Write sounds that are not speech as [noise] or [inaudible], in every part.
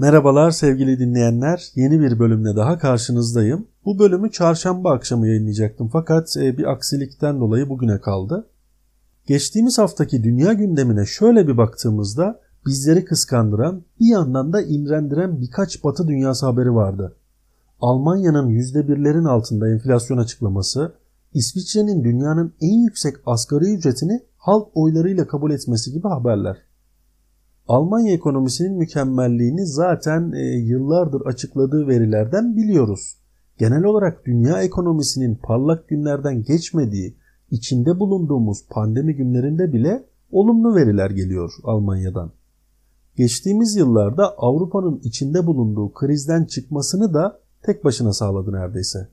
Merhabalar sevgili dinleyenler. Yeni bir bölümle daha karşınızdayım. Bu bölümü çarşamba akşamı yayınlayacaktım fakat e, bir aksilikten dolayı bugüne kaldı. Geçtiğimiz haftaki dünya gündemine şöyle bir baktığımızda bizleri kıskandıran, bir yandan da imrendiren birkaç batı dünyası haberi vardı. Almanya'nın %1'lerin altında enflasyon açıklaması, İsviçre'nin dünyanın en yüksek asgari ücretini halk oylarıyla kabul etmesi gibi haberler. Almanya ekonomisinin mükemmelliğini zaten e, yıllardır açıkladığı verilerden biliyoruz. Genel olarak dünya ekonomisinin parlak günlerden geçmediği, içinde bulunduğumuz pandemi günlerinde bile olumlu veriler geliyor Almanya'dan. Geçtiğimiz yıllarda Avrupa'nın içinde bulunduğu krizden çıkmasını da tek başına sağladı neredeyse.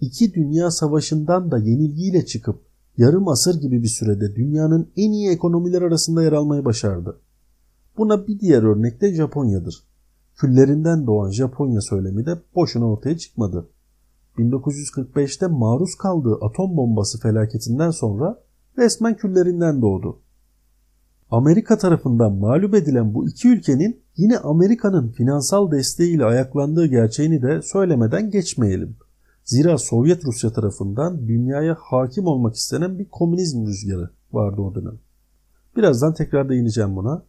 İki dünya savaşından da yenilgiyle çıkıp yarım asır gibi bir sürede dünyanın en iyi ekonomiler arasında yer almayı başardı. Buna bir diğer örnek de Japonya'dır. Küllerinden doğan Japonya söylemi de boşuna ortaya çıkmadı. 1945'te maruz kaldığı atom bombası felaketinden sonra resmen küllerinden doğdu. Amerika tarafından mağlup edilen bu iki ülkenin yine Amerika'nın finansal desteğiyle ayaklandığı gerçeğini de söylemeden geçmeyelim. Zira Sovyet Rusya tarafından dünyaya hakim olmak istenen bir komünizm rüzgarı vardı o dönem. Birazdan tekrar değineceğim buna.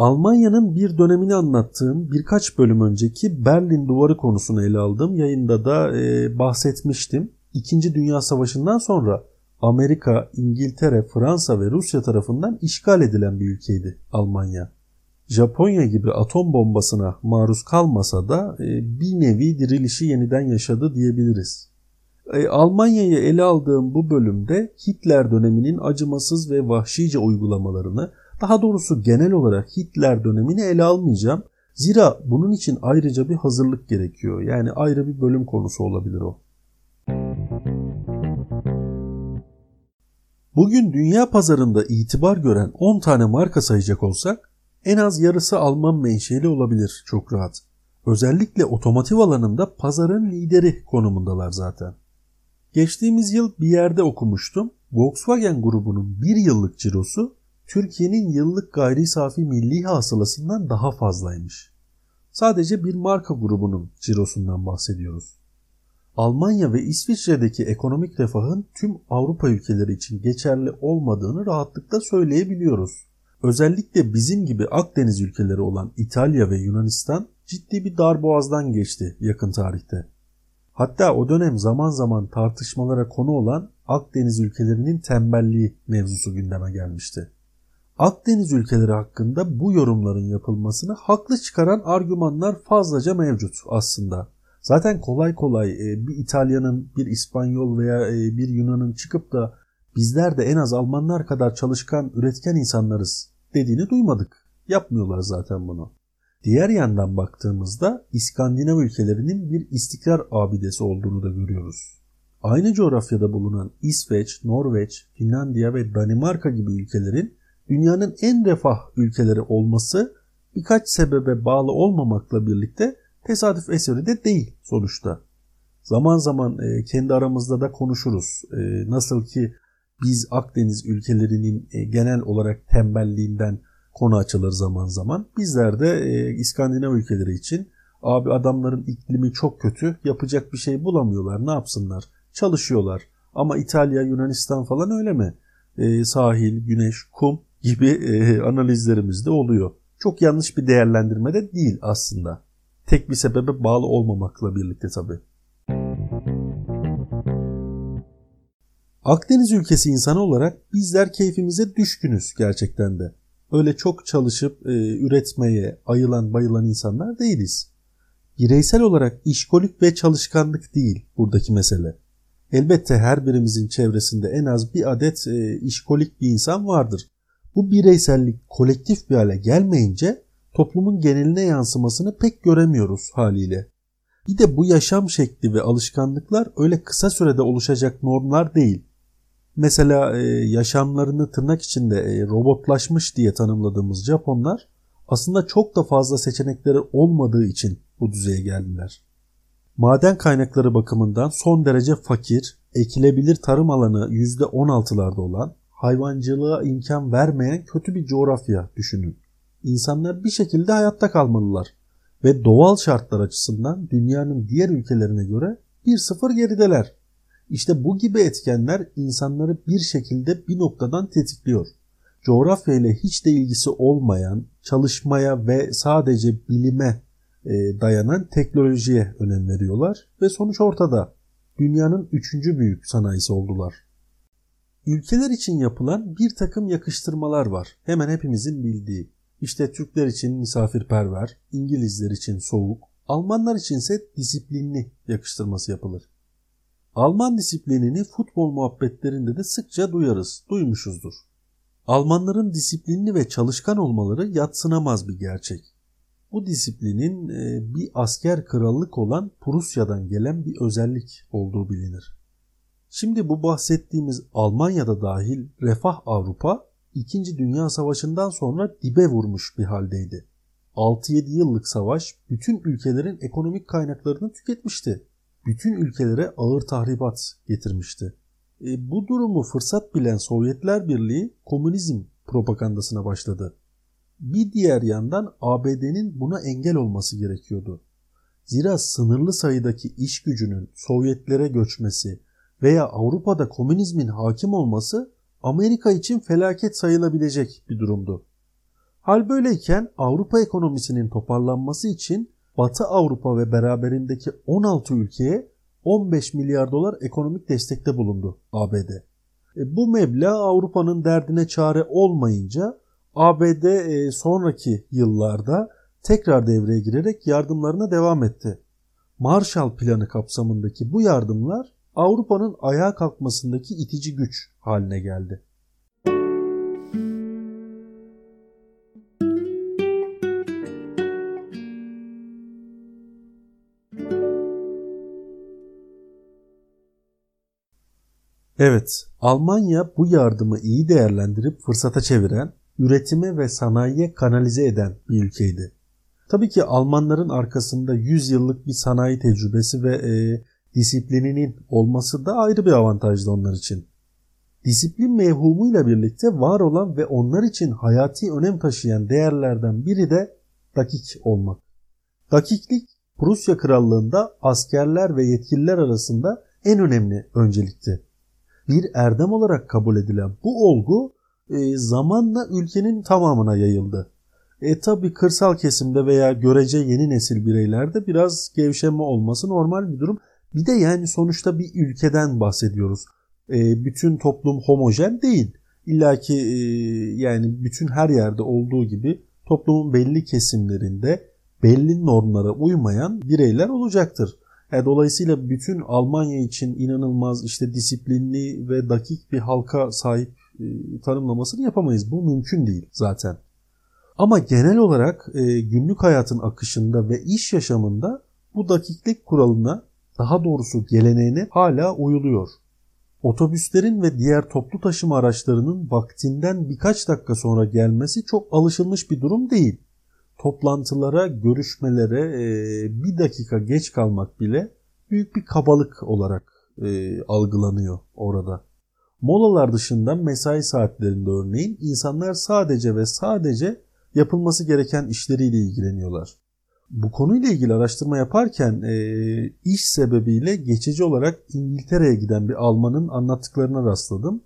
Almanya'nın bir dönemini anlattığım birkaç bölüm önceki Berlin Duvarı konusunu ele aldığım yayında da e, bahsetmiştim. İkinci Dünya Savaşı'ndan sonra Amerika, İngiltere, Fransa ve Rusya tarafından işgal edilen bir ülkeydi Almanya. Japonya gibi atom bombasına maruz kalmasa da e, bir nevi dirilişi yeniden yaşadı diyebiliriz. E, Almanya'yı ele aldığım bu bölümde Hitler döneminin acımasız ve vahşice uygulamalarını, daha doğrusu genel olarak Hitler dönemini ele almayacağım. Zira bunun için ayrıca bir hazırlık gerekiyor. Yani ayrı bir bölüm konusu olabilir o. Bugün dünya pazarında itibar gören 10 tane marka sayacak olsak en az yarısı Alman menşeli olabilir çok rahat. Özellikle otomotiv alanında pazarın lideri konumundalar zaten. Geçtiğimiz yıl bir yerde okumuştum. Volkswagen grubunun bir yıllık cirosu Türkiye'nin yıllık gayri safi milli hasılasından daha fazlaymış. Sadece bir marka grubunun cirosundan bahsediyoruz. Almanya ve İsviçre'deki ekonomik refahın tüm Avrupa ülkeleri için geçerli olmadığını rahatlıkla söyleyebiliyoruz. Özellikle bizim gibi Akdeniz ülkeleri olan İtalya ve Yunanistan ciddi bir darboğazdan geçti yakın tarihte. Hatta o dönem zaman zaman tartışmalara konu olan Akdeniz ülkelerinin tembelliği mevzusu gündeme gelmişti. Akdeniz ülkeleri hakkında bu yorumların yapılmasını haklı çıkaran argümanlar fazlaca mevcut aslında. Zaten kolay kolay e, bir İtalyanın, bir İspanyol veya e, bir Yunan'ın çıkıp da bizler de en az Almanlar kadar çalışkan, üretken insanlarız dediğini duymadık. Yapmıyorlar zaten bunu. Diğer yandan baktığımızda İskandinav ülkelerinin bir istikrar abidesi olduğunu da görüyoruz. Aynı coğrafyada bulunan İsveç, Norveç, Finlandiya ve Danimarka gibi ülkelerin dünyanın en refah ülkeleri olması birkaç sebebe bağlı olmamakla birlikte tesadüf eseri de değil sonuçta. Zaman zaman e, kendi aramızda da konuşuruz. E, nasıl ki biz Akdeniz ülkelerinin e, genel olarak tembelliğinden konu açılır zaman zaman. Bizler de İskandinav ülkeleri için abi adamların iklimi çok kötü yapacak bir şey bulamıyorlar ne yapsınlar çalışıyorlar. Ama İtalya, Yunanistan falan öyle mi? Sahil, güneş, kum gibi e, analizlerimiz de oluyor. Çok yanlış bir değerlendirme de değil aslında. Tek bir sebebe bağlı olmamakla birlikte tabi. Akdeniz ülkesi insanı olarak bizler keyfimize düşkünüz gerçekten de. Öyle çok çalışıp e, üretmeye ayılan bayılan insanlar değiliz. Bireysel olarak işkolik ve çalışkanlık değil buradaki mesele. Elbette her birimizin çevresinde en az bir adet e, işkolik bir insan vardır. Bu bireysellik kolektif bir hale gelmeyince toplumun geneline yansımasını pek göremiyoruz haliyle. Bir de bu yaşam şekli ve alışkanlıklar öyle kısa sürede oluşacak normlar değil. Mesela e, yaşamlarını tırnak içinde e, robotlaşmış diye tanımladığımız Japonlar aslında çok da fazla seçenekleri olmadığı için bu düzeye geldiler. Maden kaynakları bakımından son derece fakir, ekilebilir tarım alanı %16'larda olan, hayvancılığa imkan vermeyen kötü bir coğrafya düşünün. İnsanlar bir şekilde hayatta kalmalılar ve doğal şartlar açısından dünyanın diğer ülkelerine göre 1-0 gerideler. İşte bu gibi etkenler insanları bir şekilde bir noktadan tetikliyor. Coğrafya ile hiç de ilgisi olmayan, çalışmaya ve sadece bilime e, dayanan teknolojiye önem veriyorlar ve sonuç ortada. Dünyanın üçüncü büyük sanayisi oldular. Ülkeler için yapılan bir takım yakıştırmalar var. Hemen hepimizin bildiği. İşte Türkler için misafirperver, İngilizler için soğuk, Almanlar içinse disiplinli yakıştırması yapılır. Alman disiplinini futbol muhabbetlerinde de sıkça duyarız, duymuşuzdur. Almanların disiplinli ve çalışkan olmaları yatsınamaz bir gerçek. Bu disiplinin e, bir asker krallık olan Prusya'dan gelen bir özellik olduğu bilinir. Şimdi bu bahsettiğimiz Almanya'da dahil refah Avrupa 2. Dünya Savaşı'ndan sonra dibe vurmuş bir haldeydi. 6-7 yıllık savaş bütün ülkelerin ekonomik kaynaklarını tüketmişti. Bütün ülkelere ağır tahribat getirmişti. E, bu durumu fırsat bilen Sovyetler Birliği komünizm propagandasına başladı. Bir diğer yandan ABD'nin buna engel olması gerekiyordu. Zira sınırlı sayıdaki iş gücünün Sovyetlere göçmesi veya Avrupa'da komünizmin hakim olması Amerika için felaket sayılabilecek bir durumdu. Hal böyleyken Avrupa ekonomisinin toparlanması için Batı Avrupa ve beraberindeki 16 ülkeye 15 milyar dolar ekonomik destekte bulundu ABD. E, bu meblağ Avrupa'nın derdine çare olmayınca ABD e, sonraki yıllarda tekrar devreye girerek yardımlarına devam etti. Marshall Planı kapsamındaki bu yardımlar Avrupa'nın ayağa kalkmasındaki itici güç haline geldi. Evet, Almanya bu yardımı iyi değerlendirip fırsata çeviren, üretime ve sanayiye kanalize eden bir ülkeydi. Tabii ki Almanların arkasında 100 yıllık bir sanayi tecrübesi ve e, disiplininin olması da ayrı bir avantajdı onlar için. Disiplin mevhumuyla birlikte var olan ve onlar için hayati önem taşıyan değerlerden biri de dakik olmak. Dakiklik Prusya Krallığında askerler ve yetkililer arasında en önemli öncelikti. Bir erdem olarak kabul edilen bu olgu e, zamanla ülkenin tamamına yayıldı. E tabi kırsal kesimde veya görece yeni nesil bireylerde biraz gevşeme olması normal bir durum. Bir de yani sonuçta bir ülkeden bahsediyoruz. E, bütün toplum homojen değil. İlla ki e, yani bütün her yerde olduğu gibi toplumun belli kesimlerinde belli normlara uymayan bireyler olacaktır. E, dolayısıyla bütün Almanya için inanılmaz işte disiplinli ve dakik bir halka sahip e, tanımlamasını yapamayız. Bu mümkün değil zaten. Ama genel olarak e, günlük hayatın akışında ve iş yaşamında bu dakiklik kuralına daha doğrusu geleneğine hala uyuluyor. Otobüslerin ve diğer toplu taşıma araçlarının vaktinden birkaç dakika sonra gelmesi çok alışılmış bir durum değil. Toplantılara, görüşmelere e, bir dakika geç kalmak bile büyük bir kabalık olarak e, algılanıyor orada. Molalar dışında mesai saatlerinde örneğin insanlar sadece ve sadece yapılması gereken işleriyle ilgileniyorlar bu konuyla ilgili araştırma yaparken e, iş sebebiyle geçici olarak İngiltere'ye giden bir Almanın anlattıklarına rastladım.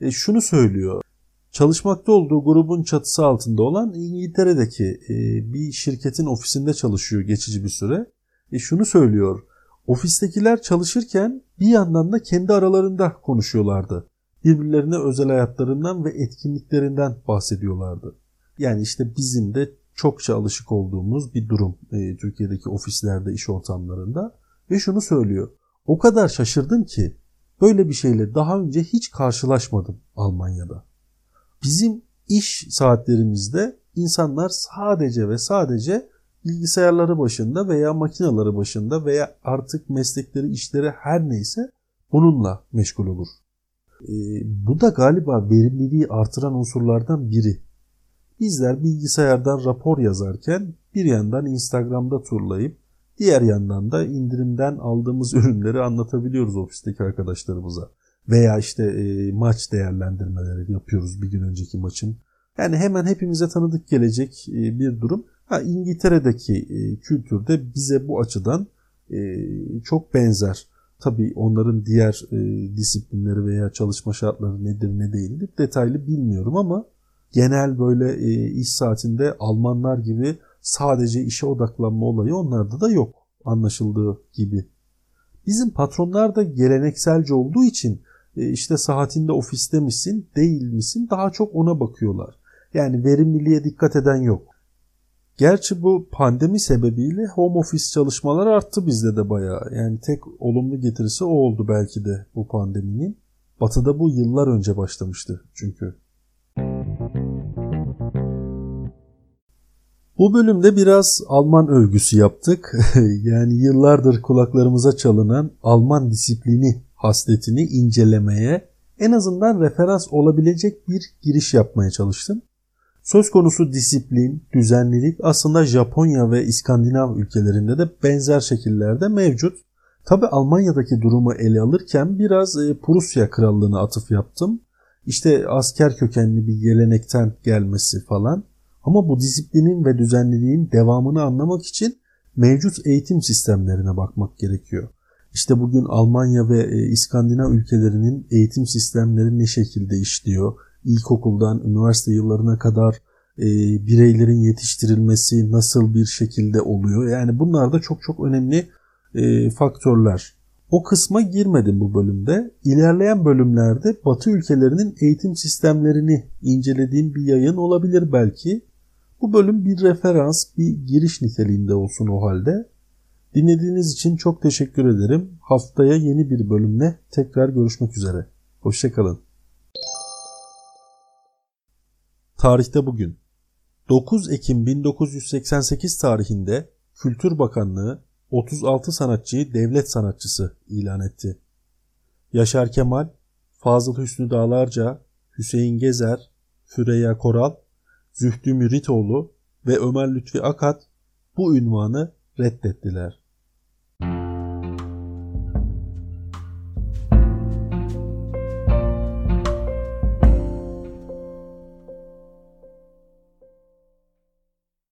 E, şunu söylüyor. Çalışmakta olduğu grubun çatısı altında olan İngiltere'deki e, bir şirketin ofisinde çalışıyor geçici bir süre. E, şunu söylüyor. Ofistekiler çalışırken bir yandan da kendi aralarında konuşuyorlardı. Birbirlerine özel hayatlarından ve etkinliklerinden bahsediyorlardı. Yani işte bizim de çokça alışık olduğumuz bir durum e, Türkiye'deki ofislerde, iş ortamlarında. Ve şunu söylüyor. O kadar şaşırdım ki böyle bir şeyle daha önce hiç karşılaşmadım Almanya'da. Bizim iş saatlerimizde insanlar sadece ve sadece bilgisayarları başında veya makinaları başında veya artık meslekleri, işleri her neyse bununla meşgul olur. E, bu da galiba verimliliği artıran unsurlardan biri. Bizler bilgisayardan rapor yazarken bir yandan Instagram'da turlayıp diğer yandan da indirimden aldığımız [laughs] ürünleri anlatabiliyoruz ofisteki arkadaşlarımıza. Veya işte e, maç değerlendirmeleri yapıyoruz bir gün önceki maçın Yani hemen hepimize tanıdık gelecek e, bir durum. Ha, İngiltere'deki e, kültürde bize bu açıdan e, çok benzer. Tabii onların diğer disiplinleri veya çalışma şartları nedir ne değildir detaylı bilmiyorum ama genel böyle iş saatinde Almanlar gibi sadece işe odaklanma olayı onlarda da yok anlaşıldığı gibi. Bizim patronlar da gelenekselce olduğu için işte saatinde ofiste misin değil misin daha çok ona bakıyorlar. Yani verimliliğe dikkat eden yok. Gerçi bu pandemi sebebiyle home office çalışmalar arttı bizde de bayağı. Yani tek olumlu getirisi o oldu belki de bu pandeminin. Batı'da bu yıllar önce başlamıştı çünkü. Bu bölümde biraz Alman övgüsü yaptık. [laughs] yani yıllardır kulaklarımıza çalınan Alman disiplini hasletini incelemeye en azından referans olabilecek bir giriş yapmaya çalıştım. Söz konusu disiplin, düzenlilik aslında Japonya ve İskandinav ülkelerinde de benzer şekillerde mevcut. Tabi Almanya'daki durumu ele alırken biraz e, Prusya krallığına atıf yaptım. İşte asker kökenli bir gelenekten gelmesi falan. Ama bu disiplinin ve düzenliliğin devamını anlamak için mevcut eğitim sistemlerine bakmak gerekiyor. İşte bugün Almanya ve e, İskandinav ülkelerinin eğitim sistemleri ne şekilde işliyor? ilkokuldan üniversite yıllarına kadar e, bireylerin yetiştirilmesi nasıl bir şekilde oluyor? Yani bunlar da çok çok önemli e, faktörler. O kısma girmedim bu bölümde. İlerleyen bölümlerde Batı ülkelerinin eğitim sistemlerini incelediğim bir yayın olabilir belki. Bu bölüm bir referans, bir giriş niteliğinde olsun o halde. Dinlediğiniz için çok teşekkür ederim. Haftaya yeni bir bölümle tekrar görüşmek üzere. Hoşçakalın. Tarihte bugün 9 Ekim 1988 tarihinde Kültür Bakanlığı 36 sanatçıyı devlet sanatçısı ilan etti. Yaşar Kemal, Fazıl Hüsnü Dağlarca, Hüseyin Gezer, Füreya Koral, Zühtü Müritoğlu ve Ömer Lütfi Akat bu ünvanı reddettiler.